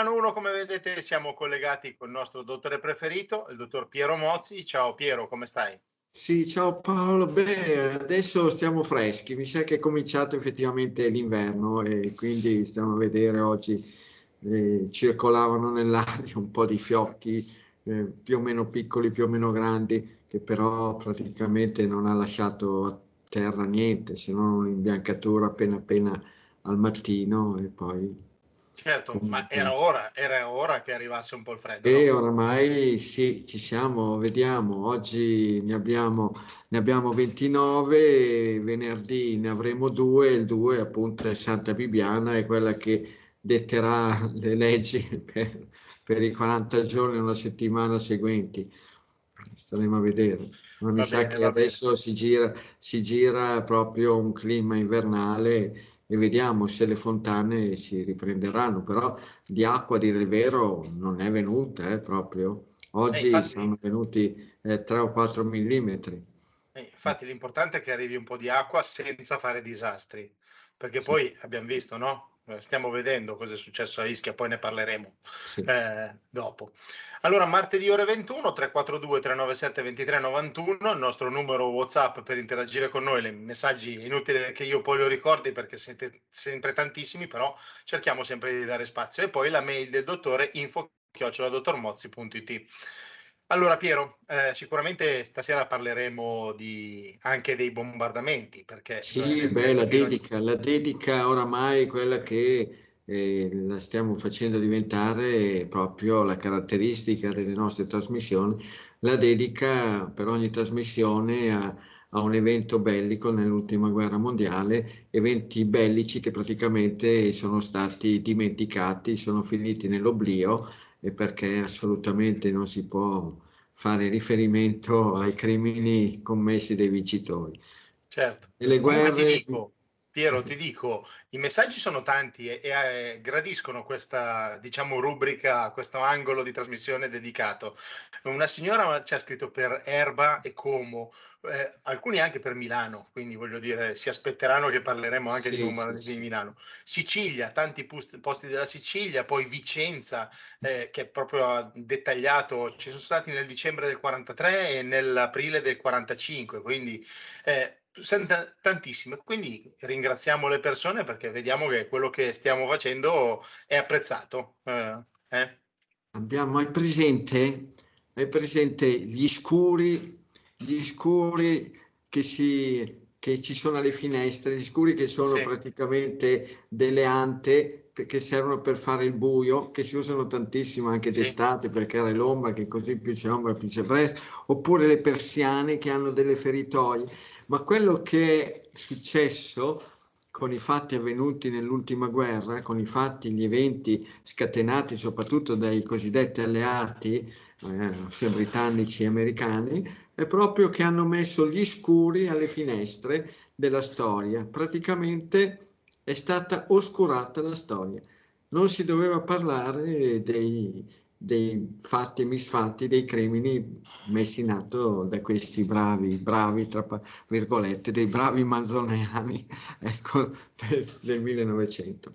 Milano 1, come vedete siamo collegati con il nostro dottore preferito, il dottor Piero Mozzi. Ciao Piero, come stai? Sì, ciao Paolo. Beh, adesso stiamo freschi. Mi sa che è cominciato effettivamente l'inverno e quindi stiamo a vedere oggi eh, circolavano nell'aria un po' di fiocchi eh, più o meno piccoli, più o meno grandi, che però praticamente non ha lasciato a terra niente, se non un'imbiancatura appena appena al mattino e poi Certo, ma era ora, era ora che arrivasse un po' il freddo. E no? oramai sì, ci siamo, vediamo, oggi ne abbiamo, ne abbiamo 29, venerdì ne avremo due, il 2 appunto è Santa Bibiana, è quella che detterà le leggi per, per i 40 giorni, una settimana seguenti. Staremo a vedere. Ma mi va sa bene, che adesso si gira, si gira proprio un clima invernale e vediamo se le fontane si riprenderanno, però di acqua, dire il vero, non è venuta eh, proprio. Oggi eh, infatti, sono venuti eh, 3 o 4 millimetri. Eh, infatti l'importante è che arrivi un po' di acqua senza fare disastri, perché sì. poi abbiamo visto, no? Eh, stiamo vedendo cosa è successo a Ischia, poi ne parleremo sì. eh, dopo. Allora, martedì ore 21, 342 397 2391, il nostro numero WhatsApp per interagire con noi, i messaggi inutili che io poi lo ricordi perché siete sempre tantissimi, però cerchiamo sempre di dare spazio. E poi la mail del dottore info chioccioladottormozzi.it. Allora Piero, eh, sicuramente stasera parleremo di, anche dei bombardamenti, perché... Sì, beh, la dedica, la dedica oramai quella che eh, la stiamo facendo diventare proprio la caratteristica delle nostre trasmissioni, la dedica per ogni trasmissione a, a un evento bellico nell'ultima guerra mondiale, eventi bellici che praticamente sono stati dimenticati, sono finiti nell'oblio e perché assolutamente non si può fare riferimento ai crimini commessi dai vincitori. Certo. E le guerre... Ti dico, Piero, ti dico, i messaggi sono tanti e, e eh, gradiscono questa, diciamo, rubrica, questo angolo di trasmissione dedicato. Una signora ci ha scritto per Erba e Como, eh, alcuni anche per Milano, quindi voglio dire, si aspetteranno che parleremo anche sì, di, sì, di, Milano. Sicilia, tanti posti della Sicilia, poi Vicenza, eh, che è proprio dettagliato, ci sono stati nel dicembre del 43 e nell'aprile del 45, quindi... Eh, tantissime. Quindi ringraziamo le persone perché vediamo che quello che stiamo facendo è apprezzato. Eh, eh. Abbiamo hai presente, hai presente gli scuri, gli scuri che, si, che ci sono alle finestre, gli scuri che sono sì. praticamente delle ante che servono per fare il buio, che si usano tantissimo anche d'estate sì. per creare l'ombra, che così più c'è ombra più c'è fresco, oppure le persiane che hanno delle feritoie ma quello che è successo con i fatti avvenuti nell'ultima guerra, con i fatti, gli eventi scatenati soprattutto dai cosiddetti alleati, eh, sia britannici e americani, è proprio che hanno messo gli scuri alle finestre della storia. Praticamente è stata oscurata la storia. Non si doveva parlare dei, dei fatti e misfatti, dei crimini messi in atto da questi bravi, bravi, tra virgolette, dei bravi manzoneani ecco, del, del 1900.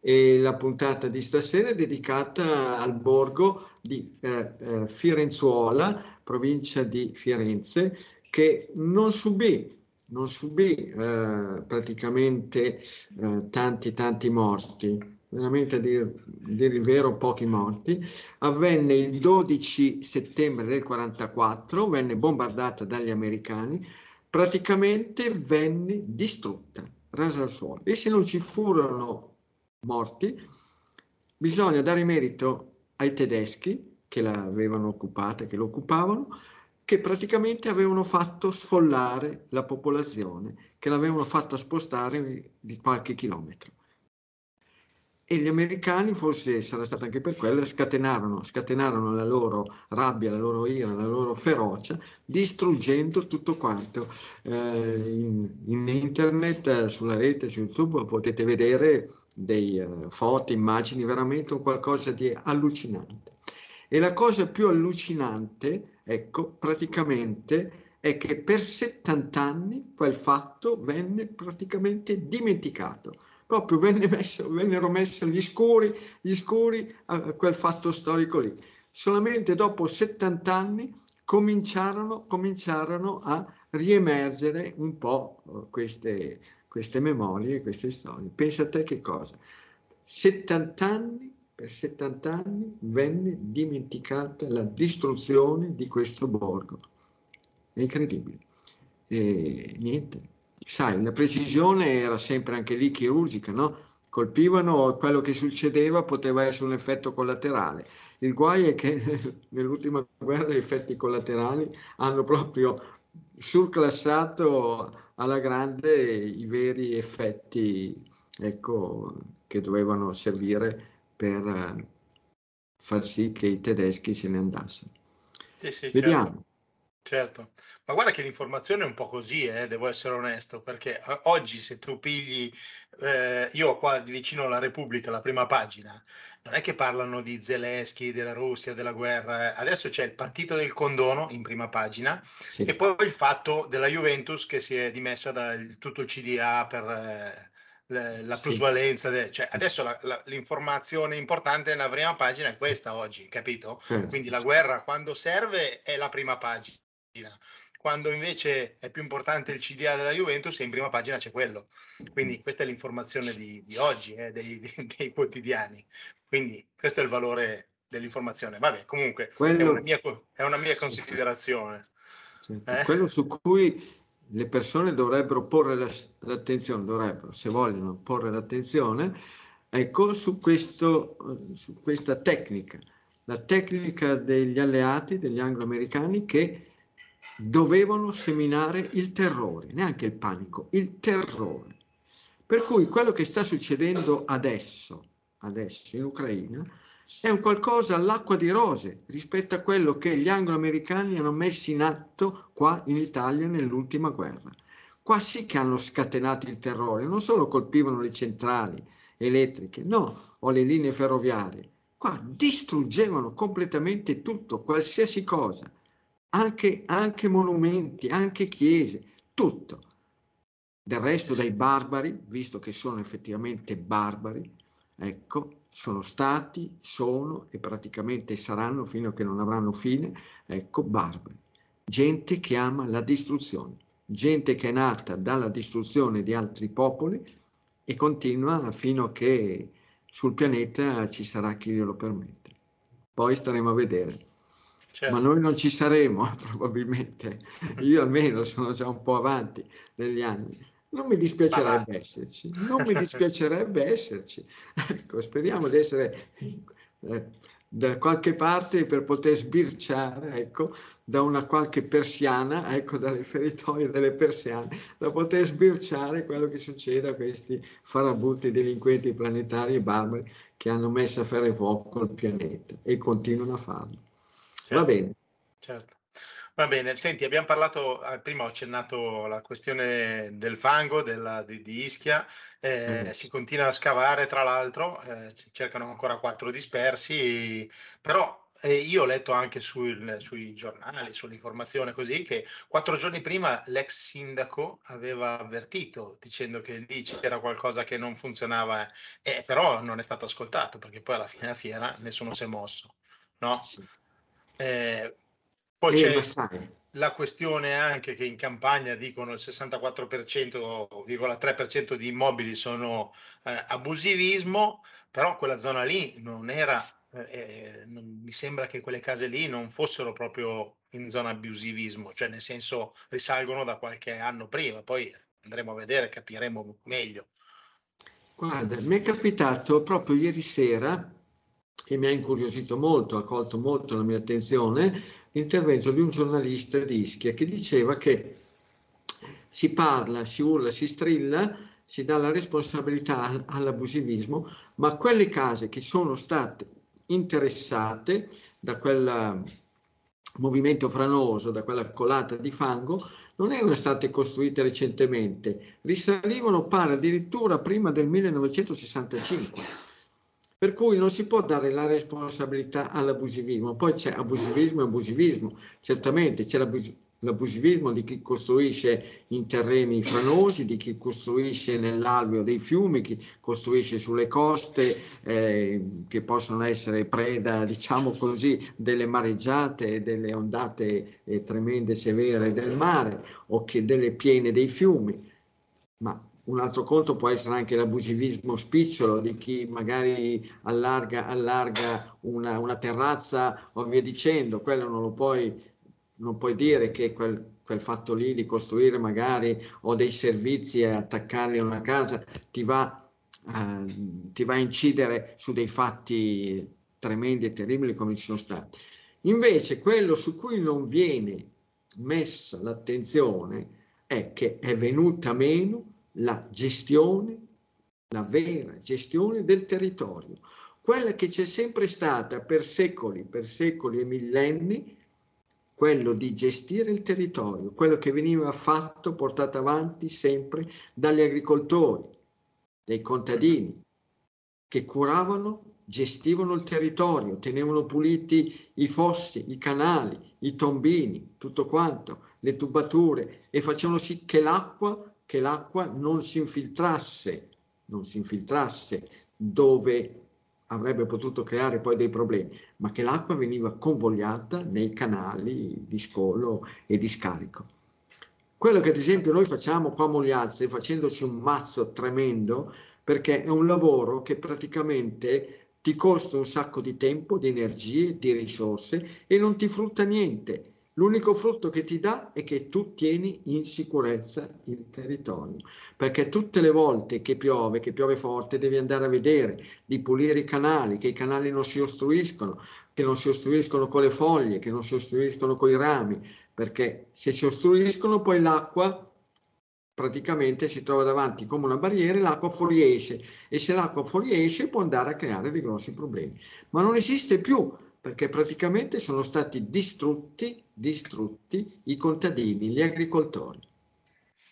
E la puntata di stasera è dedicata al borgo di eh, eh, Firenzuola, provincia di Firenze, che non subì, non subì eh, praticamente eh, tanti tanti morti, veramente a dire, dire, il vero pochi morti, avvenne il 12 settembre del 44, venne bombardata dagli americani, praticamente venne distrutta, rasa al suolo. E se non ci furono morti, bisogna dare merito ai tedeschi che l'avevano occupata, che lo occupavano, che praticamente avevano fatto sfollare la popolazione, che l'avevano fatta spostare di qualche chilometro e gli americani, forse sarà stato anche per quello, scatenarono, scatenarono la loro rabbia, la loro ira, la loro ferocia, distruggendo tutto quanto. Eh, in, in, internet, sulla rete, su YouTube, potete vedere dei uh, foto, immagini, veramente qualcosa di allucinante. E la cosa più allucinante, ecco, praticamente è che per 70 anni quel fatto venne praticamente dimenticato proprio venne messo, vennero messi gli scuri, gli scuri a quel fatto storico lì. Solamente dopo 70 anni cominciarono, cominciarono a riemergere un po' eh, queste, queste memorie, queste storie. Pensa a te che cosa. 70 anni, per 70 anni venne dimenticata la distruzione di questo borgo. È incredibile. E niente, sai, la precisione era sempre anche lì chirurgica, no? Colpivano quello che succedeva, poteva essere un effetto collaterale. Il guai è che nell'ultima guerra gli effetti collaterali hanno proprio surclassato alla grande i veri effetti ecco, che dovevano servire per far sì che i tedeschi se ne andassero. Sì, sì, Vediamo. Certo. Certo, ma guarda che l'informazione è un po' così, eh, devo essere onesto, perché eh, oggi se tu pigli, eh, io qua vicino alla Repubblica, la prima pagina, non è che parlano di Zelensky, della Russia, della guerra, eh. adesso c'è il partito del condono in prima pagina sì. e poi il fatto della Juventus che si è dimessa da tutto il CDA per eh, la plusvalenza, sì. cioè adesso la, la, l'informazione importante nella prima pagina è questa oggi, capito? Sì. Quindi la guerra quando serve è la prima pagina quando invece è più importante il CDA della Juventus e in prima pagina c'è quello. Quindi questa è l'informazione di, di oggi, eh, dei, dei, dei, quotidiani. Quindi questo è il valore dell'informazione. Vabbè, comunque quello... è, una mia, è una mia considerazione. Certo. Eh? Quello su cui le persone dovrebbero porre l'attenzione, dovrebbero, se vogliono porre l'attenzione, ecco, su, questo, su questa tecnica, la tecnica degli alleati, degli anglo-americani che dovevano seminare il terrore, neanche il panico, il terrore. Per cui quello che sta succedendo adesso, adesso in Ucraina, è un qualcosa all'acqua di rose rispetto a quello che gli anglo-americani hanno messo in atto qua in Italia nell'ultima guerra. Qua sì che hanno scatenato il terrore, non solo colpivano le centrali elettriche, no, o le linee ferroviarie, qua distruggevano completamente tutto, qualsiasi cosa anche, anche monumenti, anche chiese, tutto. Del resto dai barbari, visto che sono effettivamente barbari, ecco, sono stati, sono e praticamente saranno fino a che non avranno fine, ecco, barbari. Gente che ama la distruzione, gente che è nata dalla distruzione di altri popoli e continua fino a che sul pianeta ci sarà chi glielo permette. Poi staremo a vedere. Certo. Ma noi non ci saremo probabilmente, io almeno sono già un po' avanti negli anni. Non mi dispiacerebbe esserci, non mi dispiacerebbe esserci. Ecco, speriamo di essere eh, da qualche parte per poter sbirciare, ecco, da una qualche persiana, ecco, dalle feritoie delle persiane, da poter sbirciare quello che succede a questi farabutti delinquenti planetari e barbari che hanno messo a fare fuoco il pianeta e continuano a farlo. Certo, Va bene. Certo. Va bene, senti, abbiamo parlato, eh, prima ho accennato la questione del fango, della, di, di Ischia, eh, mm. si continua a scavare tra l'altro, eh, cercano ancora quattro dispersi, però eh, io ho letto anche sul, sui giornali, sull'informazione così, che quattro giorni prima l'ex sindaco aveva avvertito dicendo che lì c'era qualcosa che non funzionava, eh, però non è stato ascoltato perché poi alla fine della fiera nessuno si è mosso. No? Sì. Eh, poi eh, c'è la questione anche che in campagna dicono il 64,3% di immobili sono eh, abusivismo, però quella zona lì non era, eh, eh, non, mi sembra che quelle case lì non fossero proprio in zona abusivismo, cioè nel senso risalgono da qualche anno prima, poi andremo a vedere, capiremo meglio. Guarda, mi è capitato proprio ieri sera e mi ha incuriosito molto, ha colto molto la mia attenzione, l'intervento di un giornalista di Ischia che diceva che si parla, si urla, si strilla, si dà la responsabilità all'abusivismo, ma quelle case che sono state interessate da quel movimento franoso, da quella colata di fango, non erano state costruite recentemente, risalivano pare addirittura prima del 1965 per cui non si può dare la responsabilità all'abusivismo. Poi c'è abusivismo e abusivismo, certamente c'è l'abusivismo di chi costruisce in terreni franosi, di chi costruisce nell'alveo dei fiumi, chi costruisce sulle coste eh, che possono essere preda, diciamo così, delle mareggiate, delle ondate eh, tremende, severe del mare o che delle piene dei fiumi. Ma un altro conto può essere anche l'abusivismo spicciolo di chi magari allarga, allarga una, una terrazza o via dicendo, quello non lo puoi non puoi dire che quel, quel, fatto lì di costruire magari o dei servizi e attaccarli a una casa ti va, eh, ti va a incidere su dei fatti tremendi e terribili come ci sono stati. Invece quello su cui non viene messa l'attenzione è che è venuta meno la gestione, la vera gestione del territorio, quella che c'è sempre stata per secoli, per secoli e millenni, quello di gestire il territorio, quello che veniva fatto, portato avanti sempre dagli agricoltori, dai contadini, che curavano, gestivano il territorio, tenevano puliti i fossi, i canali, i tombini, tutto quanto, le tubature e facevano sì che l'acqua, che l'acqua non si infiltrasse, non si infiltrasse dove avrebbe potuto creare poi dei problemi, ma che l'acqua veniva convogliata nei canali di scolo e di scarico. Quello che ad esempio noi facciamo qua a Mogliazze, facendoci un mazzo tremendo, perché è un lavoro che praticamente ti costa un sacco di tempo, di energie, di risorse e non ti frutta niente. L'unico frutto che ti dà è che tu tieni in sicurezza il territorio, perché tutte le volte che piove, che piove forte, devi andare a vedere, di pulire i canali, che i canali non si ostruiscono, che non si ostruiscono con le foglie, che non si ostruiscono con i rami, perché se si ostruiscono poi l'acqua praticamente si trova davanti come una barriera e l'acqua fuoriesce e se l'acqua fuoriesce può andare a creare dei grossi problemi. Ma non esiste più perché praticamente sono stati distrutti, distrutti i contadini, gli agricoltori.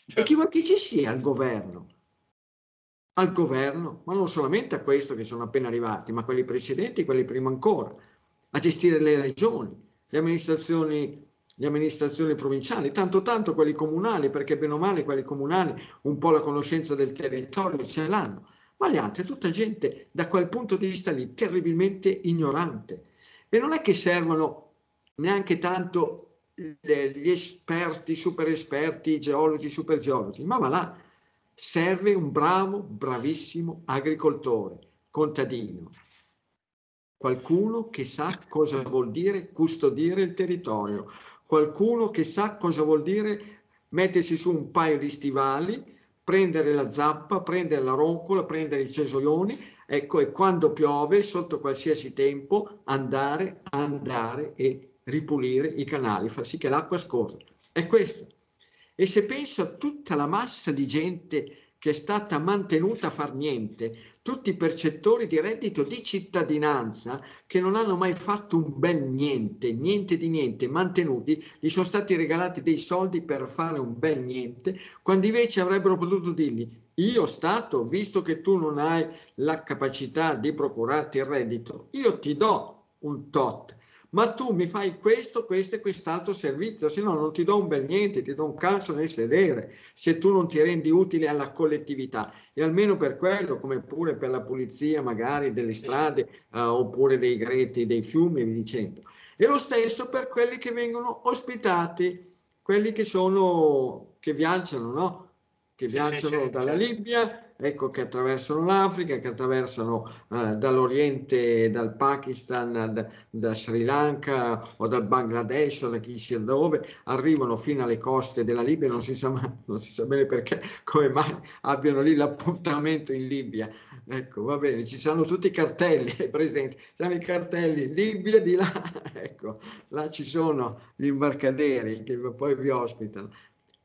Certo. E chi vuol che ci sia al governo? Al governo, ma non solamente a questo che sono appena arrivati, ma quelli precedenti, quelli prima ancora, a gestire le regioni, le amministrazioni, le amministrazioni provinciali, tanto tanto quelli comunali, perché bene o male quelli comunali un po' la conoscenza del territorio ce l'hanno, ma gli altri, tutta gente da quel punto di vista lì terribilmente ignorante e non è che servono neanche tanto gli esperti, super esperti, geologi, super geologi, ma va là, serve un bravo, bravissimo agricoltore, contadino, qualcuno che sa cosa vuol dire custodire il territorio, qualcuno che sa cosa vuol dire mettersi su un paio di stivali, prendere la zappa, prendere la roncola, prendere i cesoioni Ecco, e quando piove, sotto qualsiasi tempo, andare, andare e ripulire i canali, far sì che l'acqua scorra. È questo. E se penso a tutta la massa di gente che è stata mantenuta a far niente, tutti i percettori di reddito di cittadinanza che non hanno mai fatto un bel niente, niente di niente, mantenuti, gli sono stati regalati dei soldi per fare un bel niente, quando invece avrebbero potuto dirgli io Stato, visto che tu non hai la capacità di procurarti il reddito, io ti do un tot, ma tu mi fai questo, questo e quest'altro servizio, se no non ti do un bel niente, ti do un calcio nel sedere, se tu non ti rendi utile alla collettività. E almeno per quello, come pure per la pulizia magari delle strade uh, oppure dei greti, dei fiumi, vi dicendo. E lo stesso per quelli che vengono ospitati, quelli che sono, che viaggiano, no? Che viaggiano dalla certo. Libia, ecco che attraversano l'Africa, che attraversano eh, dall'Oriente, dal Pakistan, da, da, Sri Lanka o dal Bangladesh o da chi sia dove, arrivano fino alle coste della Libia, non si sa, mai, non si sa bene perché, come mai abbiano lì l'appuntamento in Libia. Ecco, va bene, ci sono tutti i cartelli presenti, ci sono i cartelli Libia di là, ecco, là ci sono gli imbarcaderi che poi vi ospitano.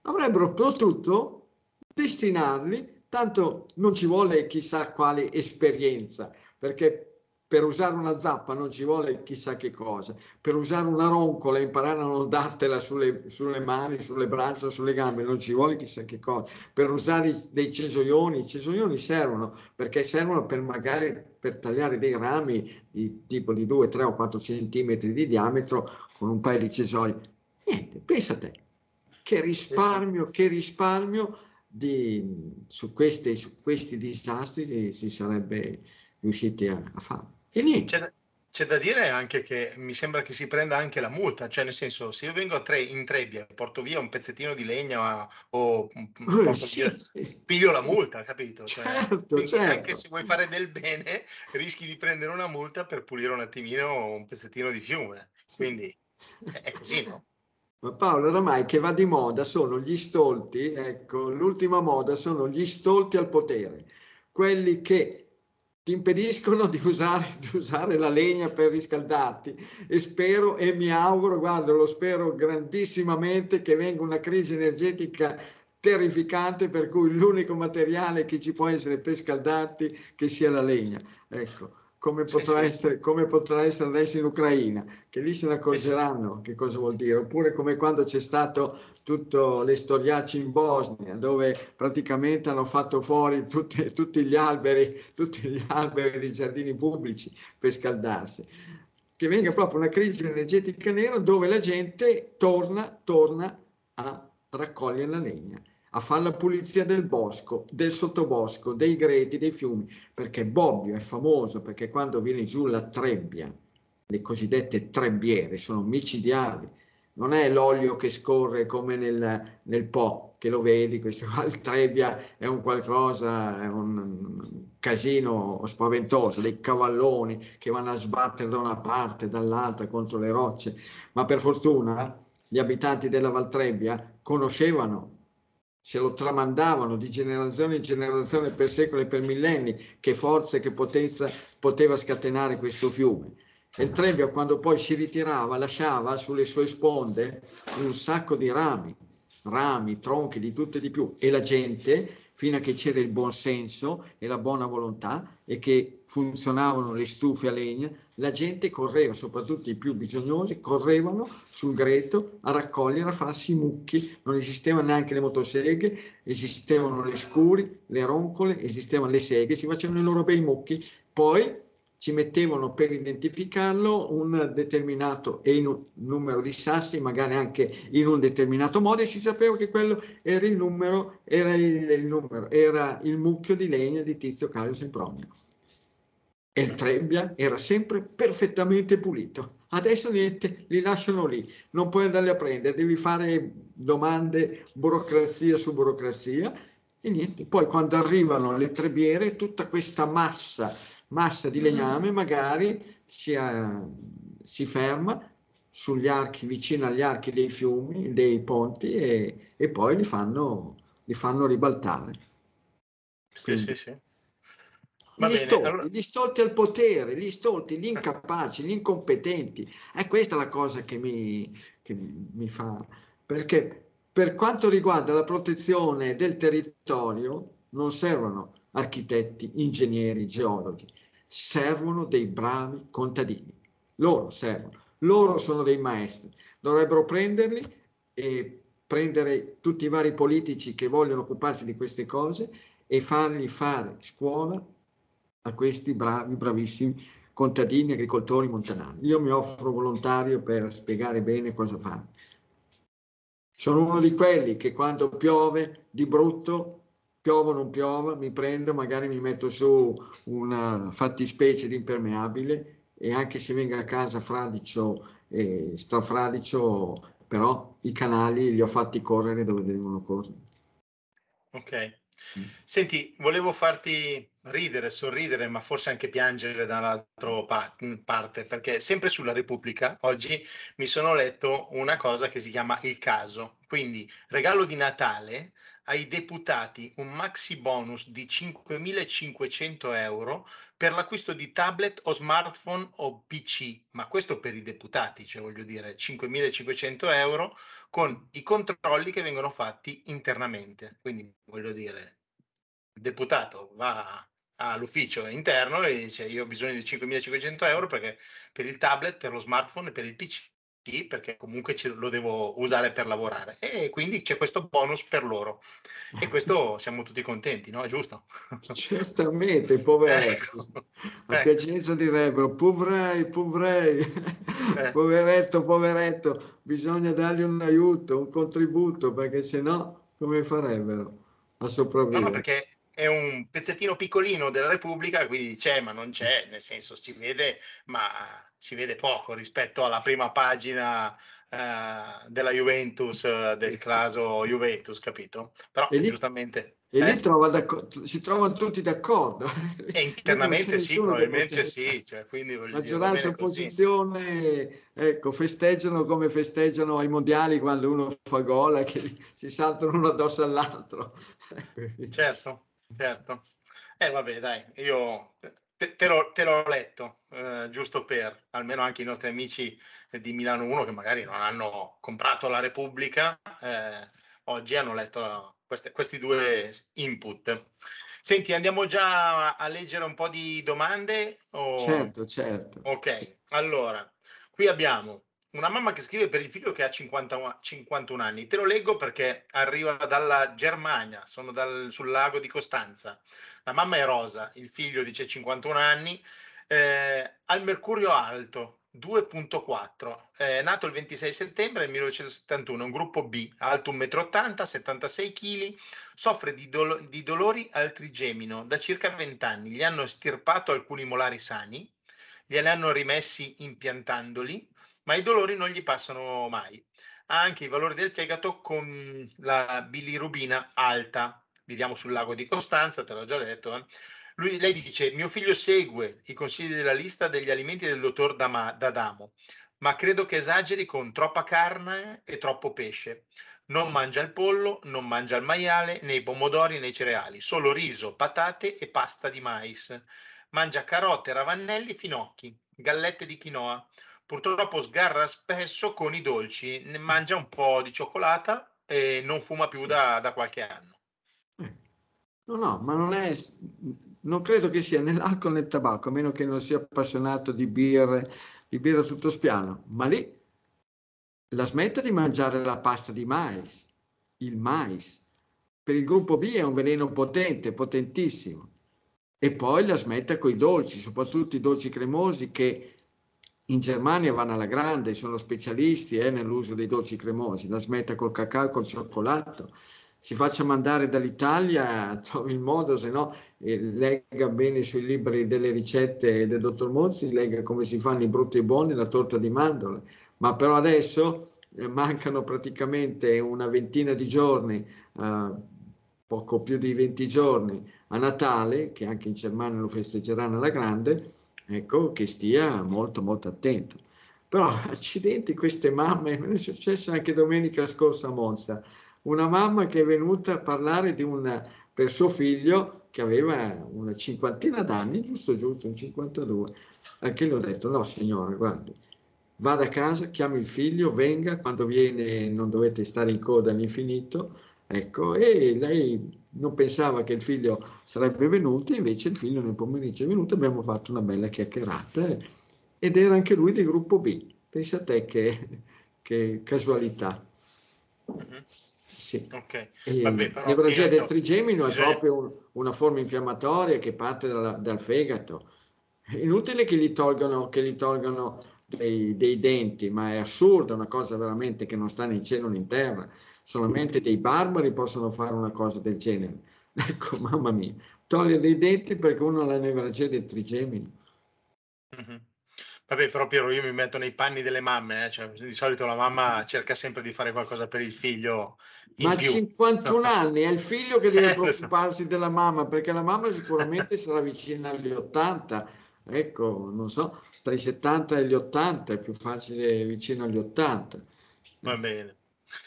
Avrebbero potuto destinarli, tanto non ci vuole chissà quale esperienza, perché per usare una zappa non ci vuole chissà che cosa, per usare una roncola, imparare a non dartela sulle, sulle mani, sulle braccia, sulle gambe, non ci vuole chissà che cosa, per usare dei cesoioni, i cesoioni servono perché servono per magari per tagliare dei rami di tipo di 2, 3 o 4 centimetri di diametro con un paio di cesoi. Niente, pensa a te, che risparmio, che risparmio di, su, questi, su questi disastri si, sarebbe riusciti a, a fare. E niente. C'è, c'è da dire anche che mi sembra che si prenda anche la multa, cioè nel senso se io vengo tre, in Trebbia porto via un pezzettino di legna o oh, sì, via, sì, piglio la multa, capito? Cioè, certo, certo. Anche se vuoi fare del bene rischi di prendere una multa per pulire un attimino un pezzettino di fiume, quindi è così, no? Paolo, oramai che va di moda sono gli stolti, ecco, l'ultima moda sono gli stolti al potere, quelli che ti impediscono di usare, di usare, la legna per riscaldarti e spero e mi auguro, guarda, lo spero grandissimamente che venga una crisi energetica terrificante per cui l'unico materiale che ci può essere per scaldarti che sia la legna. Ecco come potrà, sì, essere, come potrà essere adesso in Ucraina, che lì se ne accorgeranno sì, che cosa vuol dire, oppure come quando c'è stato tutto le storiacce in Bosnia, dove praticamente hanno fatto fuori tutti, tutti, gli alberi, tutti gli alberi dei giardini pubblici per scaldarsi. Che venga proprio una crisi energetica nera dove la gente torna, torna a raccogliere la legna a fare la pulizia del bosco, del sottobosco, dei greti, dei fiumi, perché Bobbio è famoso perché quando viene giù la trebbia, le cosiddette trebbiere, sono micidiali, non è l'olio che scorre come nel, nel Po, che lo vedi, questo qua, il trebbia è un qualcosa, è un casino spaventoso, dei cavalloni che vanno a sbattere da una parte, dall'altra contro le rocce, ma per fortuna gli abitanti della Valtrebbia conoscevano se lo tramandavano di generazione in generazione per secoli e per millenni, che forza e che potenza poteva scatenare questo fiume. E il Trebbia quando poi si ritirava lasciava sulle sue sponde un sacco di rami, rami, tronchi, di tutto e di più. E la gente fino a che c'era il buon senso e la buona volontà e che funzionavano le stufe a legna, la gente correva, soprattutto i più bisognosi, correvano sul greto a raccogliere, a farsi i mucchi, non esistevano neanche le motoseghe, esistevano le scuri, le roncole, esistevano le seghe, si facevano i loro bei mucchi, poi ci mettevano per identificarlo un determinato numero di sassi, magari anche in un determinato modo, e si sapeva che quello era il numero, era il, il, numero, era il mucchio di legna di Tizio Caio Sempronio. E il Trebbia era sempre perfettamente pulito. Adesso niente, li lasciano lì, non puoi andarli a prendere, devi fare domande, burocrazia su burocrazia, e niente. Poi quando arrivano le trebbiere, tutta questa massa massa di legname magari si, uh, si ferma sugli archi, vicino agli archi dei fiumi, dei ponti e, e poi li fanno, li fanno ribaltare. Quindi, sì, sì, sì. Gli, stolti, allora... gli, stolti, al potere, gli stolti, gli incapaci, gli incompetenti. È questa la cosa che mi, che mi fa... Perché per quanto riguarda la protezione del territorio non servono architetti, ingegneri, geologi, servono dei bravi contadini. Loro servono, loro sono dei maestri. Dovrebbero prenderli e prendere tutti i vari politici che vogliono occuparsi di queste cose e fargli fare scuola a questi bravi, bravissimi contadini, agricoltori montanari. Io mi offro volontario per spiegare bene cosa fare. Sono uno di quelli che quando piove di brutto piova o non piova, mi prendo, magari mi metto su una fattispecie di impermeabile e anche se venga a casa fradicio e strafradicio, però i canali li ho fatti correre dove devono correre. Ok. Mm. Senti, volevo farti ridere, sorridere, ma forse anche piangere dall'altra parte, perché sempre sulla Repubblica oggi mi sono letto una cosa che si chiama il caso. Quindi, regalo di Natale ai deputati un maxi bonus di 5.500 euro per l'acquisto di tablet o smartphone o PC, ma questo per i deputati, cioè voglio dire 5.500 euro con i controlli che vengono fatti internamente. Quindi voglio dire, il deputato va all'ufficio interno e dice io ho bisogno di 5.500 euro perché per il tablet, per lo smartphone e per il PC. Perché comunque lo devo usare per lavorare e quindi c'è questo bonus per loro e questo siamo tutti contenti, no? È giusto? Certamente, poveretti. Ecco. A ecco. Piacenza direbbero, povrei, povrei, eh. poveretto, poveretto, bisogna dargli un aiuto, un contributo, perché se no come farebbero a sopravvivere? No, no, perché è un pezzettino piccolino della Repubblica, quindi c'è ma non c'è, nel senso si vede, ma si vede poco rispetto alla prima pagina uh, della Juventus, uh, del caso Juventus, capito? Però e lì, giustamente... E eh? lì trova si trovano tutti d'accordo. E internamente sì, probabilmente sì. Cioè, quindi, Maggioranza e opposizione ecco, festeggiano come festeggiano ai mondiali quando uno fa gol e che si saltano uno addosso all'altro. certo. Certo. Eh vabbè dai, io te, te, l'ho, te l'ho, letto, eh, giusto per almeno anche i nostri amici di Milano 1 che magari non hanno comprato la Repubblica, eh, oggi hanno letto queste, questi due input. Senti, andiamo già a leggere un po' di domande? O... Certo, certo. Ok, allora, qui abbiamo una mamma che scrive per il figlio che ha 50, 51 anni. Te lo leggo perché arriva dalla Germania, sono dal, sul lago di Costanza. La mamma è Rosa, il figlio dice 51 anni, eh, al mercurio alto, 2.4, è nato il 26 settembre 1971, un gruppo B, alto 1,80 m, 76 kg, soffre di, do- di dolori al trigemino da circa 20 anni. Gli hanno estirpato alcuni molari sani, glieli hanno rimessi impiantandoli ma i dolori non gli passano mai. Ha anche i valori del fegato con la bilirubina alta. Viviamo sul lago di Costanza, te l'ho già detto. Eh? Lui, lei dice: Mio figlio segue i consigli della lista degli alimenti del dottor D'Adamo, ma credo che esageri con troppa carne e troppo pesce. Non mangia il pollo, non mangia il maiale, né i pomodori né i cereali, solo riso, patate e pasta di mais. Mangia carote, ravannelli, finocchi, gallette di quinoa purtroppo sgarra spesso con i dolci, ne mangia un po' di cioccolata e non fuma più da, da qualche anno. Eh. No, no, ma non è, non credo che sia né l'alcol né il tabacco, a meno che non sia appassionato di birre, di birra tutto spiano, ma lì la smetta di mangiare la pasta di mais, il mais. Per il gruppo B è un veleno potente, potentissimo. E poi la smetta con i dolci, soprattutto i dolci cremosi che in Germania vanno alla grande, sono specialisti eh, nell'uso dei dolci cremosi, la smetta col cacao, col cioccolato, si faccia mandare dall'Italia, trovi il modo, se no eh, legga bene sui libri delle ricette del dottor Mozzi, legga come si fanno i brutti e buoni, la torta di mandorle, ma però adesso eh, mancano praticamente una ventina di giorni, eh, poco più di 20 giorni a Natale, che anche in Germania lo festeggeranno alla grande, ecco, che stia molto molto attento. Però accidenti queste mamme, me è successo anche domenica scorsa a Monza, una mamma che è venuta a parlare di una, per suo figlio che aveva una cinquantina d'anni, giusto giusto, un 52, anche le ho detto no signora, guardi, vada a casa, chiami il figlio, venga, quando viene non dovete stare in coda all'infinito, ecco, e lei non pensava che il figlio sarebbe venuto, invece il figlio nel pomeriggio è venuto, abbiamo fatto una bella chiacchierata ed era anche lui del gruppo B. Pensa a te che, che casualità. Mm-hmm. Sì. Okay. L'ebrologia del trigemino è proprio un, una forma infiammatoria che parte dalla, dal fegato. È inutile che gli tolgano, che gli tolgano dei, dei, denti, ma è assurdo, una cosa veramente che non sta né in cielo né in terra solamente dei barbari possono fare una cosa del genere. Ecco, mamma mia, togliere dei denti perché uno ha la nevralgia del trigemino. Mm-hmm. Vabbè, però Piero, io mi metto nei panni delle mamme, eh? cioè, di solito la mamma cerca sempre di fare qualcosa per il figlio. Ma a 51 anni è il figlio che deve preoccuparsi della mamma, perché la mamma sicuramente sarà vicina agli 80, ecco, non so, tra i 70 e gli 80 è più facile vicino agli 80. Va bene.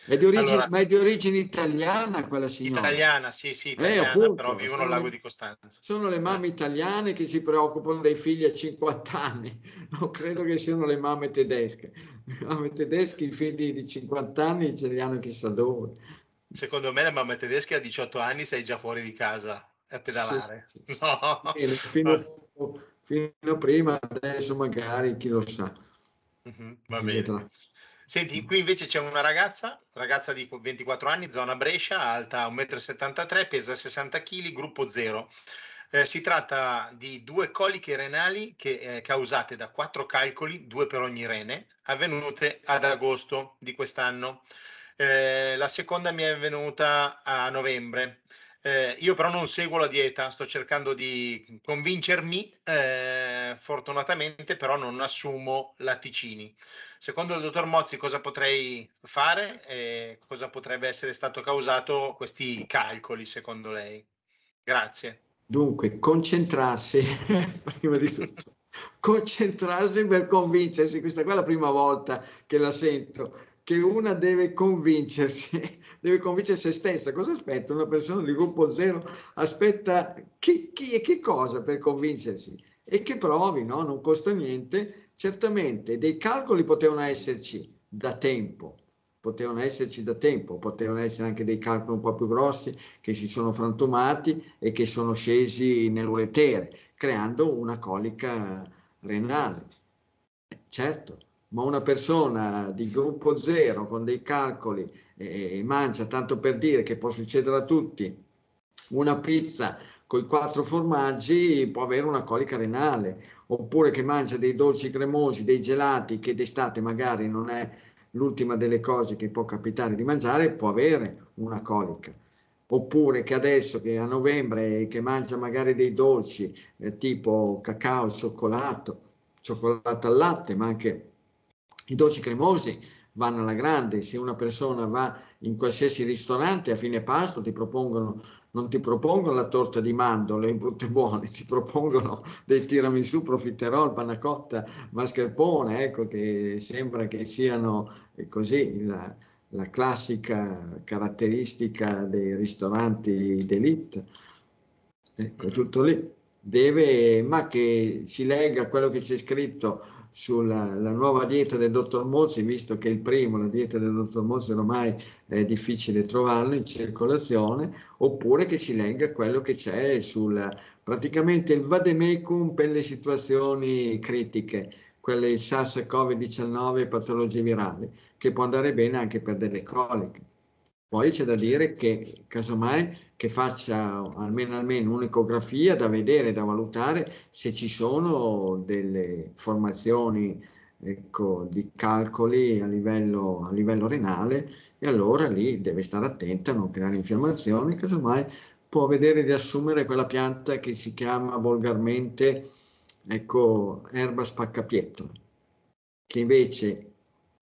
È di origine, allora, ma è di origine italiana quella signora? Italiana, sì, sì, eh, italiana, eh, appunto, però vivono al lago di Costanza. Sono le mamme italiane che si preoccupano dei figli a 50 anni, non credo che siano le mamme tedesche. Le mamme tedesche i figli di 50 anni ce li hanno chissà dove. Secondo me le mamme tedesche a 18 anni sei già fuori di casa a pedalare. Sì, sì, sì. No. Fino, fino, prima, adesso magari, chi lo sa. Uh-huh, va bene. Senti, qui invece c'è una ragazza, ragazza di 24 anni, zona Brescia, alta 1,73 m, pesa 60 kg, gruppo 0. Eh, si tratta di due coliche renali che, eh, causate da quattro calcoli, due per ogni rene, avvenute ad agosto di quest'anno. Eh, la seconda mi è venuta a novembre. Eh, io però non seguo la dieta, sto cercando di convincermi, eh, fortunatamente però non assumo latticini. Secondo il dottor Mozzi cosa potrei fare e cosa potrebbe essere stato causato questi calcoli secondo lei? Grazie. Dunque, concentrarsi, prima di tutto, concentrarsi per convincersi, questa qua è la prima volta che la sento, che una deve convincersi, deve convincere se stessa. Cosa aspetta una persona di gruppo zero? Aspetta chi, chi e che cosa per convincersi? E che provi, no? Non costa niente. Certamente dei calcoli potevano esserci da tempo, potevano esserci da tempo, potevano essere anche dei calcoli un po' più grossi che si sono frantumati e che sono scesi nell'uretere, creando una colica renale. Certo, ma una persona di gruppo zero con dei calcoli e, mangia, tanto per dire che può succedere a tutti, una pizza con i quattro formaggi può avere una colica renale, oppure che mangia dei dolci cremosi, dei gelati che d'estate magari non è l'ultima delle cose che può capitare di mangiare, può avere una colica. Oppure che adesso che a novembre che mangia magari dei dolci eh, tipo cacao, cioccolato, cioccolato al latte, ma anche i dolci cremosi vanno alla grande, se una persona va in qualsiasi ristorante a fine pasto ti propongono, non ti propongono la torta di mandorle brutte e buone, ti propongono dei tiramisù, profiterol, panna cotta, mascarpone, ecco che sembra che siano eh, così la, la classica caratteristica dei ristoranti d'elite. Ecco, tutto lì. Deve, ma che si legga a quello che c'è scritto sulla nuova dieta del dottor Mozzi, visto che il primo, la dieta del dottor Mozzi ormai è difficile trovarlo in circolazione, oppure che si legga quello che c'è sul praticamente il vademecum per le situazioni critiche, quelle SARS Covid-19 e patologie virali, che può andare bene anche per delle coliche. Poi c'è da dire che casomai che faccia almeno, almeno un'ecografia da vedere, da valutare se ci sono delle formazioni ecco, di calcoli a livello, a livello renale e allora lì deve stare attenta a non creare infiammazioni, casomai può vedere di assumere quella pianta che si chiama volgarmente ecco, erba spaccapiettola, che invece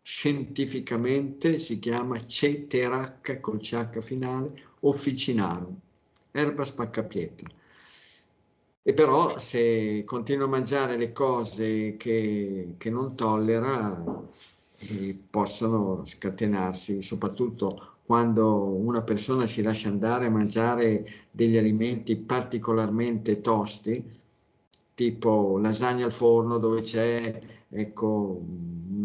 scientificamente si chiama Ceteracca col CH finale officinarum, erba spaccapietra. E però se continua a mangiare le cose che, che non tollera, eh, possono scatenarsi, soprattutto quando una persona si lascia andare a mangiare degli alimenti particolarmente tosti, tipo lasagna al forno dove c'è ecco,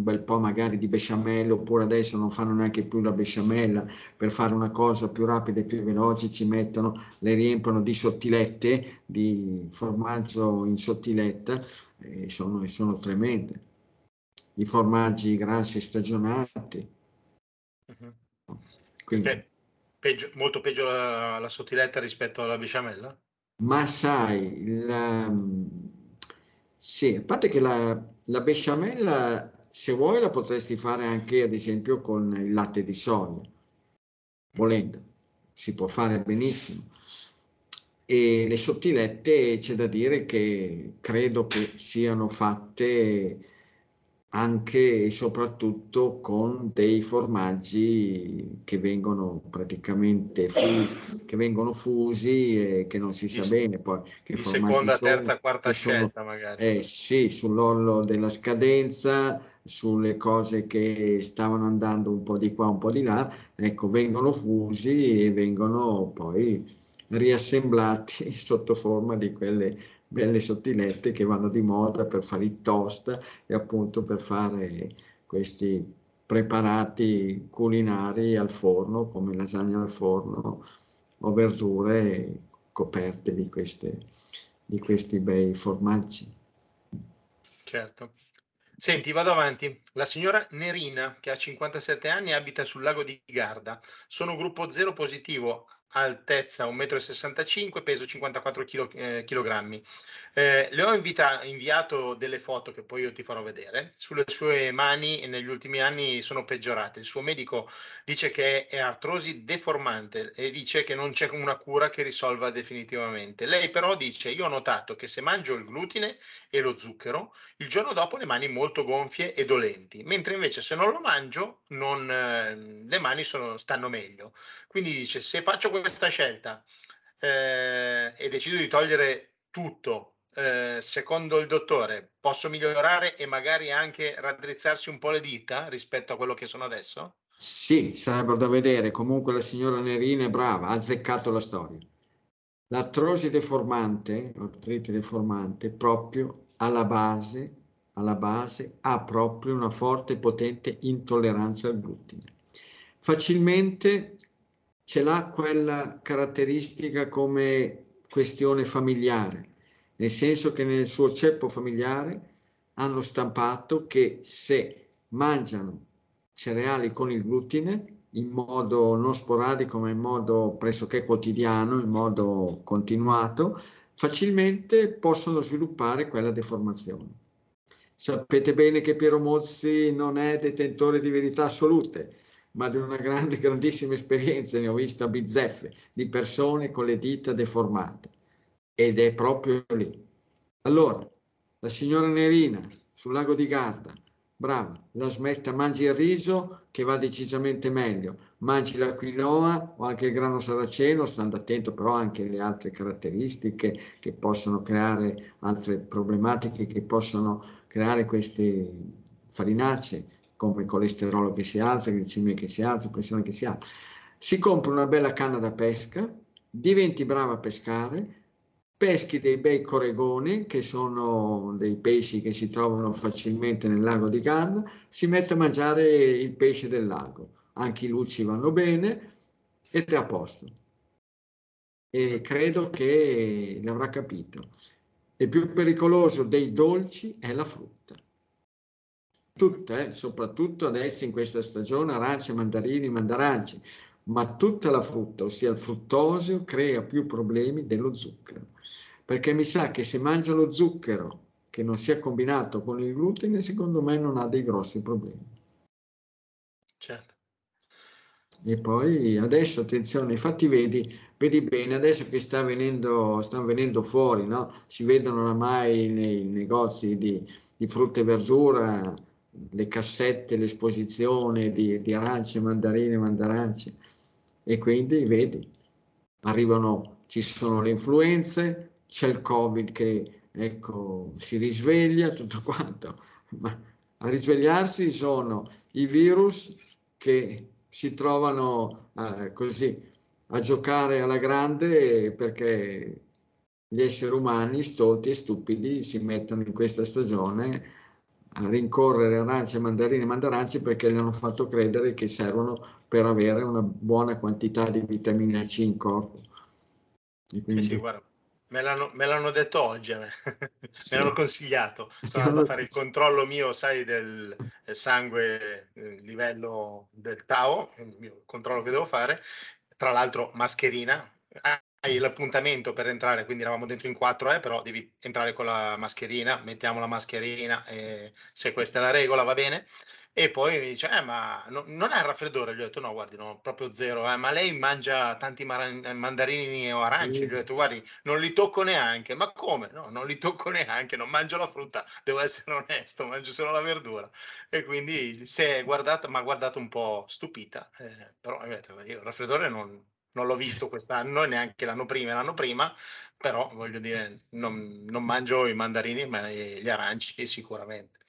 un bel po' magari di besciamella, oppure adesso non fanno neanche più la besciamella, per fare una cosa più rapida e più veloce ci mettono, le riempiono di sottilette, di formaggio in sottiletta, e sono, sono tremende. I formaggi grassi stagionati. Uh-huh. Quindi, Beh, peggio, molto peggio la, la sottiletta rispetto alla besciamella? Ma sai, la, sì, a parte che la, la besciamella se vuoi la potresti fare anche ad esempio con il latte di soia, volendo, si può fare benissimo. E le sottilette c'è da dire che credo che siano fatte anche e soprattutto con dei formaggi che vengono praticamente fusi, che vengono fusi e che non si sa bene poi che di seconda, sono, terza, quarta scelta sono, magari. Eh sì, sull'orlo della scadenza, sulle cose che stavano andando un po' di qua, un po' di là, ecco, vengono fusi e vengono poi riassemblati sotto forma di quelle belle sottilette che vanno di moda per fare i toast e appunto per fare questi preparati culinari al forno come lasagna al forno o verdure coperte di, queste, di questi bei formaggi. Certo. Senti, vado avanti. La signora Nerina, che ha 57 anni, abita sul lago di Garda. Sono gruppo zero positivo, altezza 1,65 m, peso 54 kg. Eh, eh, le ho invita- inviato delle foto che poi io ti farò vedere. Sulle sue mani negli ultimi anni sono peggiorate. Il suo medico dice che è artrosi deformante e dice che non c'è una cura che risolva definitivamente. Lei però dice: Io ho notato che se mangio il glutine e lo zucchero, il giorno dopo le mani molto gonfie e dolenti, mentre invece se non lo mangio, non, eh, le mani sono, stanno meglio. Quindi dice: Se faccio questa scelta eh, e decido di togliere tutto eh, secondo il dottore, posso migliorare e magari anche raddrizzarsi un po' le dita rispetto a quello che sono adesso? Sì, sarebbero da vedere. Comunque la signora Nerina è brava, ha azzeccato la storia. L'artrosi deformante, l'artrite deformante, proprio alla base, alla base ha proprio una forte e potente intolleranza al glutine. Facilmente ce l'ha quella caratteristica come questione familiare nel senso che nel suo ceppo familiare hanno stampato che se mangiano cereali con il glutine in modo non sporadico ma in modo pressoché quotidiano, in modo continuato, facilmente possono sviluppare quella deformazione. Sapete bene che Piero Mozzi non è detentore di verità assolute, ma di una grande, grandissima esperienza, ne ho vista bizzeffe, di persone con le dita deformate. Ed è proprio lì. Allora, la signora Nerina sul lago di Garda, brava, la smetta, mangi il riso che va decisamente meglio, mangi la quinoa o anche il grano saraceno, stando attento però anche alle altre caratteristiche che possono creare altre problematiche, che possono creare queste farinacee come colesterolo che si alza, glicemia che si alza, pressione che si alza. Si compra una bella canna da pesca, diventi brava a pescare, peschi dei bei coregoni, che sono dei pesci che si trovano facilmente nel lago di Garda, si mette a mangiare il pesce del lago. Anche i lucci vanno bene ed è a posto. E credo che l'avrà capito. Il più pericoloso dei dolci è la frutta. Tutta, eh, soprattutto adesso in questa stagione, arance, mandarini, mandaranci, ma tutta la frutta, ossia il fruttosio, crea più problemi dello zucchero perché mi sa che se mangia lo zucchero che non sia combinato con il glutine, secondo me non ha dei grossi problemi. Certo. E poi adesso attenzione, infatti vedi, vedi bene, adesso che sta venendo, stanno venendo fuori, no? si vedono oramai nei negozi di, di frutta e verdura, le cassette, l'esposizione di, di arance, mandarine, mandarance. E quindi vedi, arrivano, ci sono le influenze, c'è il Covid che ecco, si risveglia, tutto quanto, ma a risvegliarsi sono i virus che si trovano eh, così a giocare alla grande perché gli esseri umani stolti e stupidi si mettono in questa stagione a rincorrere arance, mandarine e mandaranci perché gli hanno fatto credere che servono per avere una buona quantità di vitamina C in corpo. Quindi... Sì, sì, guarda, Me l'hanno, me l'hanno, detto oggi, me, sì. me l'hanno consigliato. Sono andato a fare il controllo mio, sai, del, sangue, il livello del Tao, il controllo che devo fare. Tra l'altro, mascherina. Hai l'appuntamento per entrare, quindi eravamo dentro in quattro, eh, però devi entrare con la mascherina, mettiamo la mascherina, e se questa è la regola va bene. E poi mi dice: "Eh, ma no non hai raffreddore?" Gli ho detto: "No, guardi, no, proprio zero, eh, ma lei mangia tanti mandarini o arance?" Gli ho detto: "Guardi, non li tocco neanche." "Ma come?" "No, non li tocco neanche, non mangio la frutta, devo essere onesto, mangio solo la verdura." E quindi si è guardata m'ha guardato un po' stupita, ehm, però ho detto: "Io il raffreddore non non l'ho visto quest'anno, neanche l'anno prima e l'anno prima, però voglio dire, non non mangio i mandarini, ma gli aranci sicuramente."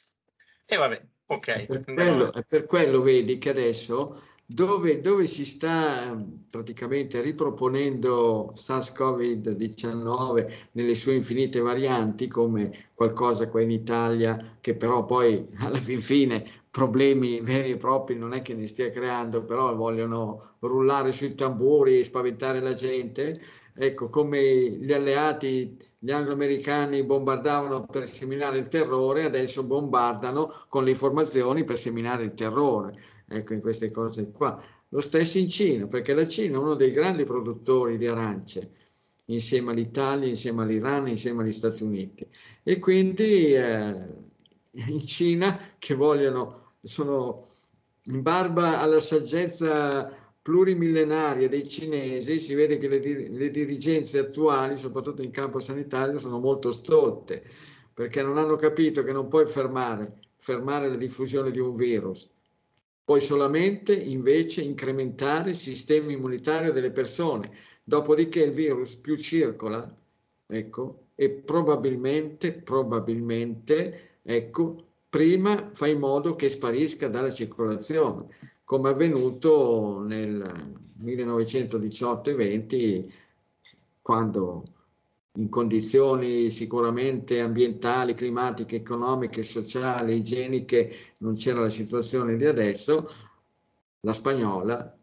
E vabbè. Ok. È per, quello, è per quello vedi che adesso dove, dove, si sta praticamente riproponendo SARS-CoV-19 nelle sue infinite varianti come qualcosa qua in Italia che però poi alla fin fine problemi veri e propri non è che ne stia creando, però vogliono rullare sui tamburi e spaventare la gente, ecco, come gli alleati, gli anglo-americani bombardavano per seminare il terrore, adesso bombardano con le informazioni per seminare il terrore, ecco, in queste cose qua. Lo stesso in Cina, perché la Cina è uno dei grandi produttori di arance, insieme all'Italia, insieme all'Iran, insieme agli Stati Uniti. E quindi eh, in Cina che vogliono, sono in barba alla saggezza plurimillenaria dei cinesi, si vede che le, le dirigenze attuali, soprattutto in campo sanitario, sono molto stolte, perché non hanno capito che non puoi fermare, fermare la diffusione di un virus, puoi solamente invece incrementare il sistema immunitario delle persone, dopodiché il virus più circola, ecco, e probabilmente, probabilmente, ecco, prima fai in modo che sparisca dalla circolazione come è avvenuto nel 1918 e 20 quando in condizioni sicuramente ambientali, climatiche, economiche, sociali, igieniche non c'era la situazione di adesso, la spagnola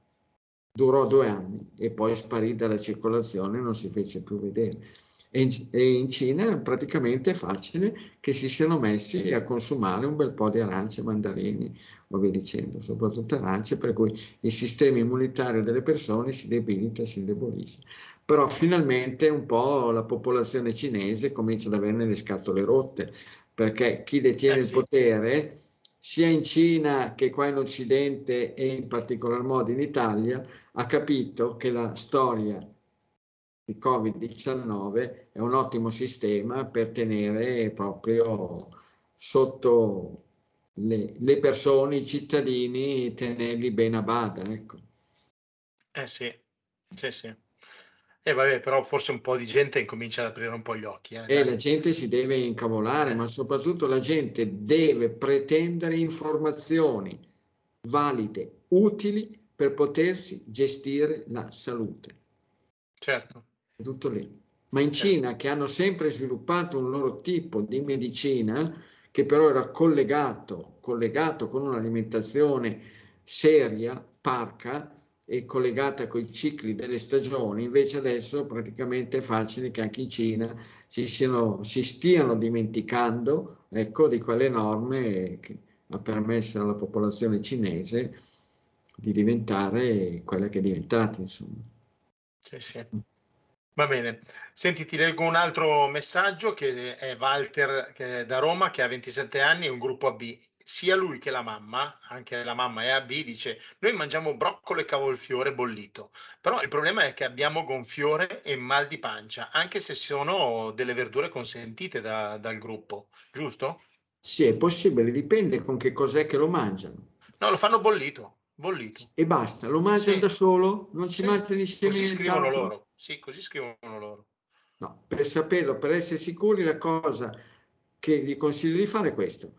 durò due anni e poi sparì dalla circolazione e non si fece più vedere. E in, in Cina praticamente è facile che si siano messi a consumare un bel po' di arance, mandarini, o via dicendo, soprattutto arance, per cui il sistema immunitario delle persone si debilita, si indebolisce. Però finalmente un po' la popolazione cinese comincia ad averne le scatole rotte, perché chi detiene eh sì. il potere, sia in Cina che qua in Occidente e in particolar modo in Italia, ha capito che la storia di Covid-19 è un ottimo sistema per tenere proprio sotto le, le persone, i cittadini, tenerli bene a bada. Ecco. Eh sì, sì, sì. E eh vabbè, però forse un po' di gente incomincia ad aprire un po' gli occhi. Eh, e la gente si deve incavolare, eh. ma soprattutto la gente deve pretendere informazioni valide, utili per potersi gestire la salute. Certo. Tutto lì. Ma in certo. Cina, che hanno sempre sviluppato un loro tipo di medicina, che però era collegato, collegato con un'alimentazione seria, parca e collegata con i cicli delle stagioni, invece adesso praticamente è facile che anche in Cina si, siano, si stiano dimenticando ecco, di quelle norme che ha permesso alla popolazione cinese di diventare quella che è diventata, insomma. Sì, sì. Va bene. Senti, ti leggo un altro messaggio che è Walter che è da Roma, che ha 27 anni e un gruppo AB. Sia lui che la mamma, anche la mamma è AB, dice: Noi mangiamo broccolo e cavolfiore bollito. Però il problema è che abbiamo gonfiore e mal di pancia, anche se sono delle verdure consentite da- dal gruppo, giusto? Sì, è possibile, dipende con che cos'è che lo mangiano. No, lo fanno bollito, bollito. E basta, lo mangiano Sì. da solo? Non ci Sì, mangiano insieme così scrivono loro. Sì, così scrivono loro. No, per saperlo, per essere sicuri, la cosa che gli consiglio di fare è questo.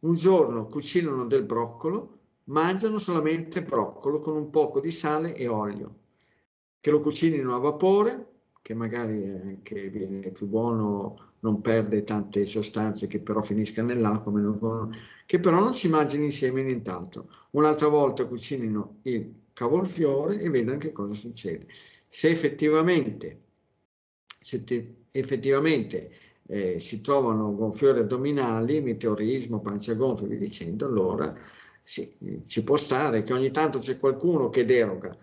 Un giorno cucinano del broccolo, mangiano solamente broccolo con un poco di sale e olio, che lo cucinino a vapore, che magari anche viene più buono, non perde tante sostanze che però finiscano nell'acqua, che però non ci mangino insieme nient'altro. Un'altra volta cucinino il cavolfiore e vedano che cosa succede se effettivamente, se te, effettivamente eh, si trovano gonfiori addominali, meteorismo, pancia gonfia, vi dicendo, allora sì, ci può stare che ogni tanto c'è qualcuno che deroga.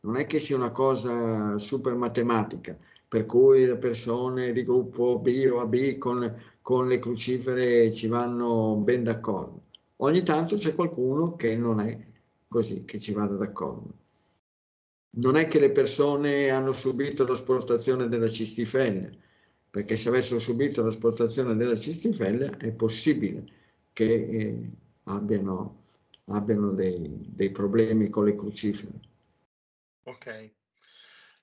Non è che sia una cosa super matematica, per cui le persone di gruppo B o AB con, con le crucifere ci vanno ben d'accordo. Ogni tanto c'è qualcuno che non è così, che ci vada d'accordo non è che le persone hanno subito l'asportazione della cistifellea, perché se avessero subito l'asportazione della cistifellea è possibile che eh, abbiano, abbiano dei, dei, problemi con le crucifere. Ok.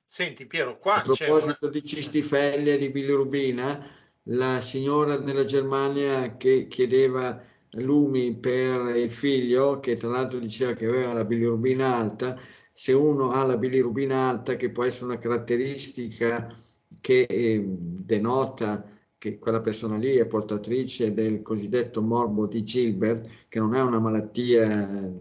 Senti Piero, qua A proposito una... di cistifellea e di bilirubina, la signora nella Germania che chiedeva lumi per il figlio, che tra l'altro diceva che aveva la bilirubina alta, se uno ha la bilirubina alta, che può essere una caratteristica che eh, denota che quella persona lì è portatrice del cosiddetto morbo di Gilbert, che non è una malattia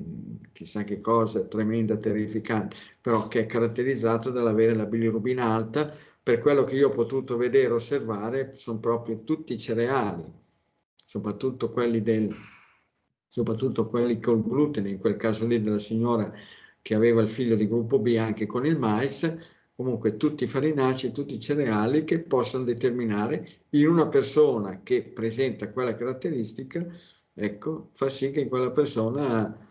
chissà che cosa, tremenda, terrificante, però che è caratterizzata dall'avere la bilirubina alta, per quello che io ho potuto vedere, osservare, sono proprio tutti cereali, soprattutto quelli, del, soprattutto quelli col glutine, in quel caso lì della signora che aveva il figlio di gruppo B anche con il mais, comunque tutti i farinacei, tutti i cereali che possono determinare in una persona che presenta quella caratteristica, ecco, fa sì che quella persona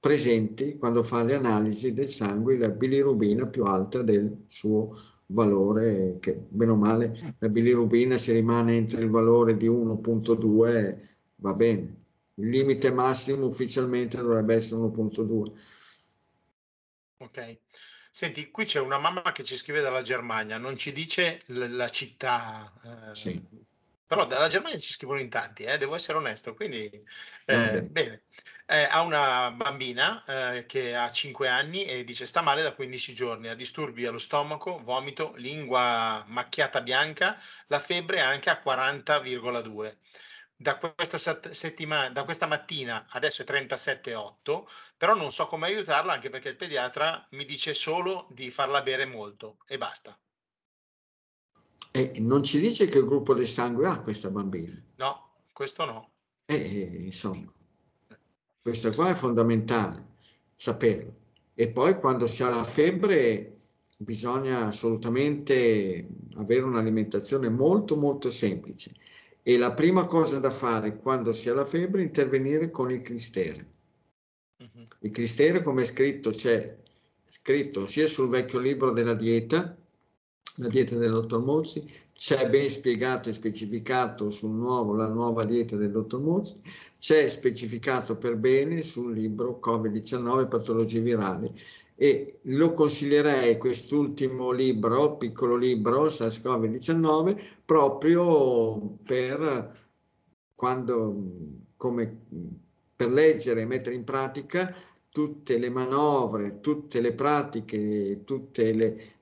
presenti quando fa le analisi del sangue la bilirubina più alta del suo valore che bene o male la bilirubina se rimane entro il valore di 1.2 va bene. Il limite massimo ufficialmente dovrebbe essere 1.2 ok senti qui c'è una mamma che ci scrive dalla Germania non ci dice l- la città eh, sì. però dalla Germania ci scrivono in tanti eh, devo essere onesto quindi eh, bene eh, ha una bambina eh, che ha 5 anni e dice sta male da 15 giorni, ha disturbi allo stomaco, vomito, lingua macchiata bianca, la febbre anche a 40,2. Da questa, settimana, da questa mattina adesso è 37,8, però non so come aiutarla anche perché il pediatra mi dice solo di farla bere molto e basta. E non ci dice che gruppo di sangue ha questa bambina? No, questo no. E, insomma. Questo qua è fondamentale saperlo. E poi quando si ha la febbre bisogna assolutamente avere un'alimentazione molto molto semplice. E la prima cosa da fare quando si ha la febbre è intervenire con il clistere. Uh-huh. Il clistere, come è scritto, c'è scritto sia sul vecchio libro della dieta, la dieta del dottor Mozzi, c'è ben spiegato e specificato sul nuovo, la nuova dieta del dottor Mozzi, c'è specificato per bene sul libro Covid-19 patologie virali e lo consiglierei quest'ultimo libro, piccolo libro SARS-CoV-19, proprio per quando, come, per leggere e mettere in pratica tutte le manovre, tutte le pratiche, tutti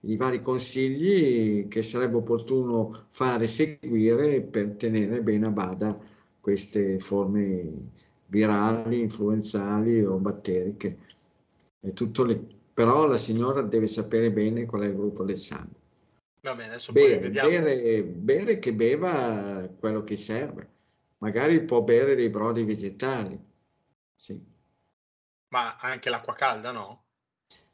i vari consigli che sarebbe opportuno fare seguire per tenere bene a bada queste forme virali, influenzali o batteriche. È tutto lì. Però la signora deve sapere bene qual è il gruppo del sangue. Va bene, adesso bere, vediamo. Bere, bere che beva quello che serve. Magari può bere dei brodi vegetali. Sì. Ma anche l'acqua calda, no?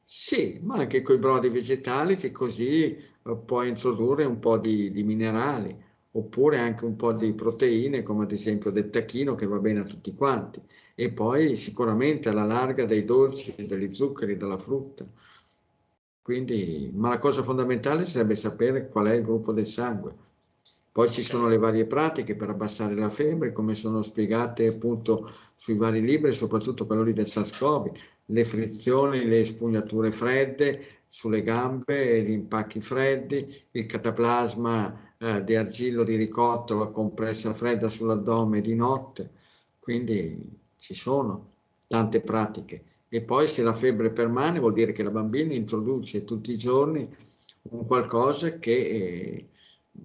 Sì, ma anche con i brodi vegetali che così eh, può introdurre un po' di, di, minerali, oppure anche un po' di proteine, come ad esempio del tacchino che va bene a tutti quanti. E poi sicuramente alla larga dei dolci, degli zuccheri, della frutta. Quindi, ma la cosa fondamentale sarebbe sapere qual è il gruppo del sangue. Poi ci sono le varie pratiche per abbassare la febbre, come sono spiegate appunto sui vari libri, soprattutto quello lì del SARS-CoV, le frizioni, le spugnature fredde sulle gambe, gli impacchi freddi, il cataplasma eh, di argillo di ricotto, la compressa fredda sull'addome di notte. Quindi ci sono tante pratiche. E poi se la febbre permane vuol dire che la bambina introduce tutti i giorni un qualcosa che... Eh,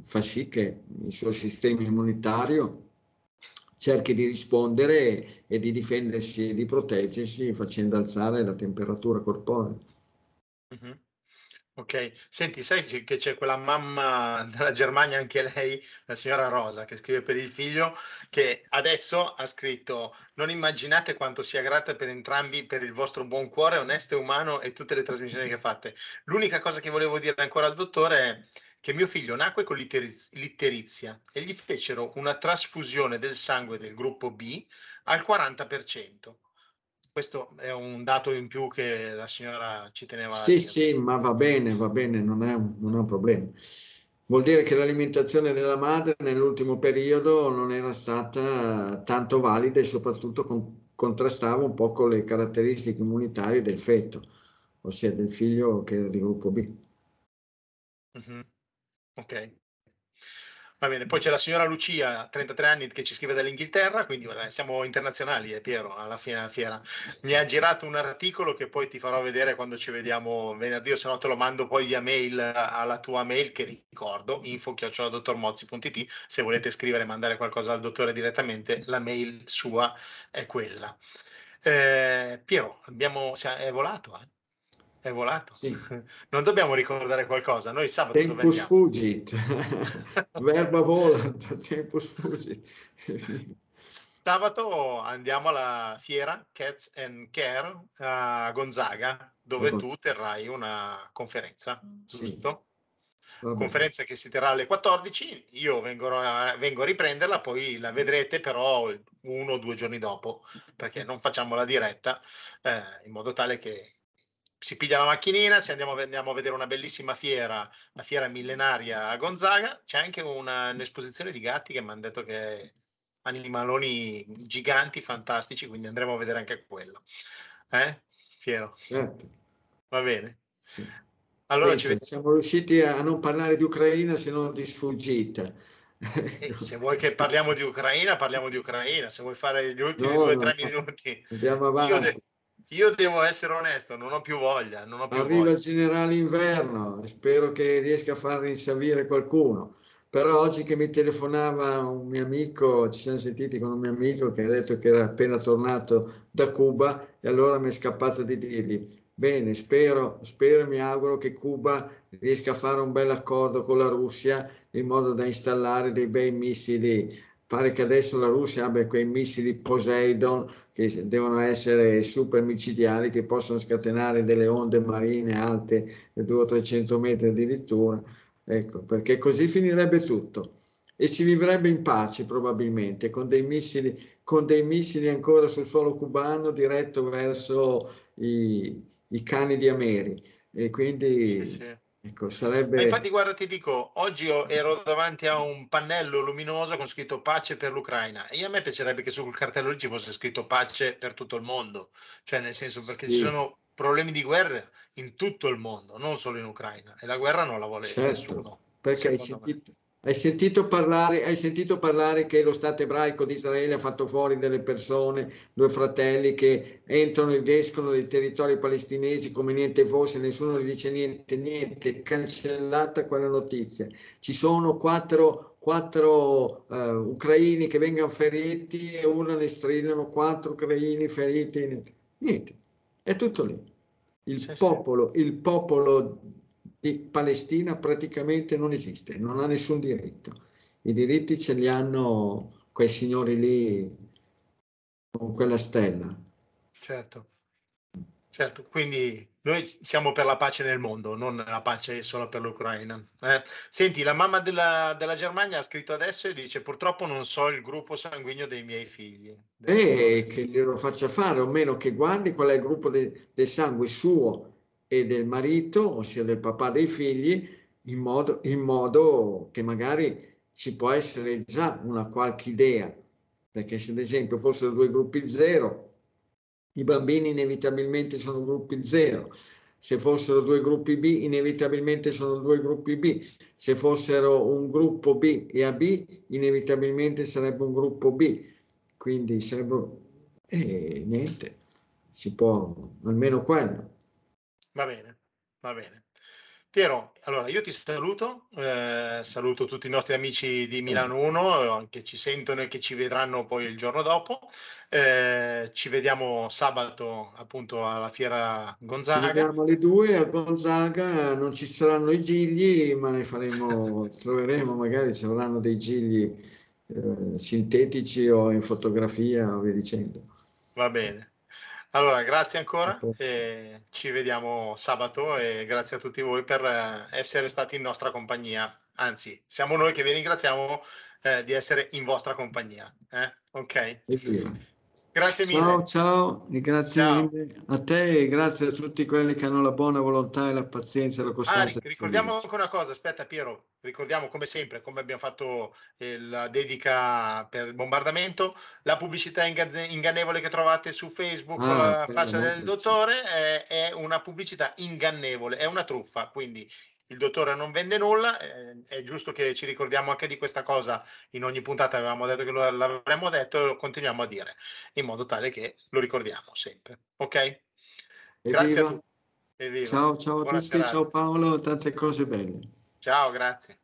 fa sì che il suo sistema immunitario cerchi di rispondere e di difendersi e di proteggersi facendo alzare la temperatura corporea. Mm-hmm. Ok, senti, sai che c'è quella mamma della Germania, anche lei, la signora Rosa, che scrive per il figlio, che adesso ha scritto: Non immaginate quanto sia grata per entrambi per il vostro buon cuore, onesto e umano e tutte le trasmissioni che fate. L'unica cosa che volevo dire ancora al dottore è che mio figlio nacque con l'itterizia e gli fecero una trasfusione del sangue del gruppo B al 40%. Questo è un dato in più che la signora ci teneva a dire. Sì, sì, ma va bene, va bene, non è, un, non è un problema. Vuol dire che l'alimentazione della madre nell'ultimo periodo non era stata tanto valida e soprattutto con, contrastava un po' con le caratteristiche immunitarie del feto, ossia del figlio che era di gruppo B. Mm-hmm. Ok. Va bene, poi c'è la signora Lucia, 33 anni, che ci scrive dall'Inghilterra, quindi siamo internazionali, eh, Piero, alla fine della fiera. Mi ha girato un articolo che poi ti farò vedere quando ci vediamo venerdì, o se no te lo mando poi via mail alla tua mail, che ricordo, info-dottormozzi.it, se volete scrivere e mandare qualcosa al dottore direttamente, la mail sua è quella. Eh, Piero, abbiamo, è volato, eh? È volato. Sì. Non dobbiamo ricordare qualcosa. Noi sabato Tempus fugit. Verba volant. Tempus fugit. Sabato andiamo alla fiera Cats and Care a Gonzaga, dove tu terrai una conferenza, giusto? Sì. Conferenza che si terrà alle 14, io vengo a, vengo a riprenderla, poi la vedrete però uno o due giorni dopo, perché non facciamo la diretta, eh, in modo tale che si piglia la macchinina, se andiamo, andiamo, a vedere una bellissima fiera, la fiera millenaria a Gonzaga, c'è anche una, un'esposizione di gatti che mi hanno detto che animaloni giganti, fantastici, quindi andremo a vedere anche quello. Eh? Piero? Certo. Va bene. Sì. Allora Penso, ci siamo riusciti a non parlare di Ucraina se non di sfuggita. Eh, se vuoi che parliamo di Ucraina, parliamo di Ucraina. Se vuoi fare gli ultimi no, due o tre no, minuti, andiamo avanti. Io, de- io, devo essere onesto, non ho più voglia. Non ho più Arriva voglia. il generale inverno, spero che riesca a far rinsavire qualcuno. Però oggi che mi telefonava un mio amico, ci siamo sentiti con un mio amico che ha detto che era appena tornato da Cuba e allora mi è scappato di dirgli, bene, spero, spero e mi auguro che Cuba riesca a fare un bel accordo con la Russia in modo da installare dei bei missili. Pare che adesso la Russia abbia quei missili Poseidon che devono essere super micidiali, che possono scatenare delle onde marine alte di 200-300 metri addirittura Ecco, perché così finirebbe tutto e si vivrebbe in pace probabilmente con dei missili, con dei missili ancora sul suolo cubano diretto verso i, i cani di Ameri. E quindi sì, sì. Ecco, sarebbe... Infatti guarda ti dico, oggi ero davanti a un pannello luminoso con scritto pace per l'Ucraina e a me piacerebbe che sul cartello ci fosse scritto pace per tutto il mondo, cioè nel senso perché sì. ci sono problemi di guerra in tutto il mondo, non solo in Ucraina, e la guerra non la vuole certo, nessuno. Perché hai sentito, hai sentito, parlare, hai sentito parlare che lo Stato ebraico di Israele ha fatto fuori delle persone, due fratelli che entrano ed escono dai territori palestinesi come niente fosse, nessuno gli dice niente, niente, cancellata quella notizia. Ci sono quattro quattro uh, ucraini che vengono feriti e uno ne strillano quattro ucraini feriti. Niente, è tutto lì. Il, sì, popolo, sì. il popolo di Palestina praticamente non esiste, non ha nessun diritto. I diritti ce li hanno quei signori lì con quella stella. Certo, certo. Quindi noi siamo per la pace nel mondo, non la pace solo per l'Ucraina. Eh? Senti, la mamma della, della, Germania ha scritto adesso e dice purtroppo non so il gruppo sanguigno dei miei figli. E che glielo faccia fare, o meno che guardi qual è il gruppo de, del sangue suo e del marito, ossia del papà dei figli, in modo, in modo che magari ci può essere già una qualche idea. Perché se ad esempio fossero due gruppi zero, i bambini inevitabilmente sono gruppi zero, se fossero due gruppi B inevitabilmente sono due gruppi B, se fossero un gruppo B e AB inevitabilmente sarebbe un gruppo B, quindi sarebbe... Eh, niente, si può almeno quello. Va bene, va bene. Piero, allora io ti saluto, eh, saluto tutti i nostri amici di Milano 1 che ci sentono e che ci vedranno poi il giorno dopo. Eh, ci vediamo sabato appunto alla fiera Gonzaga. Ci vediamo alle due a Gonzaga, non ci saranno i gigli, ma ne faremo, troveremo magari ci avranno dei gigli eh, sintetici o in fotografia o via dicendo. Va bene. Allora, grazie ancora ci vediamo sabato e grazie a tutti voi per eh, essere stati in nostra compagnia. Anzi, siamo noi che vi ringraziamo eh, di essere in vostra compagnia. Eh? Ok? Grazie mille. Ciao, ciao, e grazie ciao. mille a te e grazie a tutti quelli che hanno la buona volontà e la pazienza e la costanza. Ah, ricordiamo anche una cosa, aspetta Piero, ricordiamo come sempre, come abbiamo fatto eh, la dedica per il bombardamento, la pubblicità ingannevole che trovate su Facebook ah, la faccia del dottore è, è una pubblicità ingannevole, è una truffa, quindi il dottore non vende nulla, eh, è giusto che ci ricordiamo anche di questa cosa, in ogni puntata avevamo detto che lo, l'avremmo detto e lo continuiamo a dire, in modo tale che lo ricordiamo sempre. Ok? Evviva. Grazie a tutti. Evviva. Ciao, ciao a Buona tutti, serata. ciao Paolo, tante cose belle. Ciao, grazie.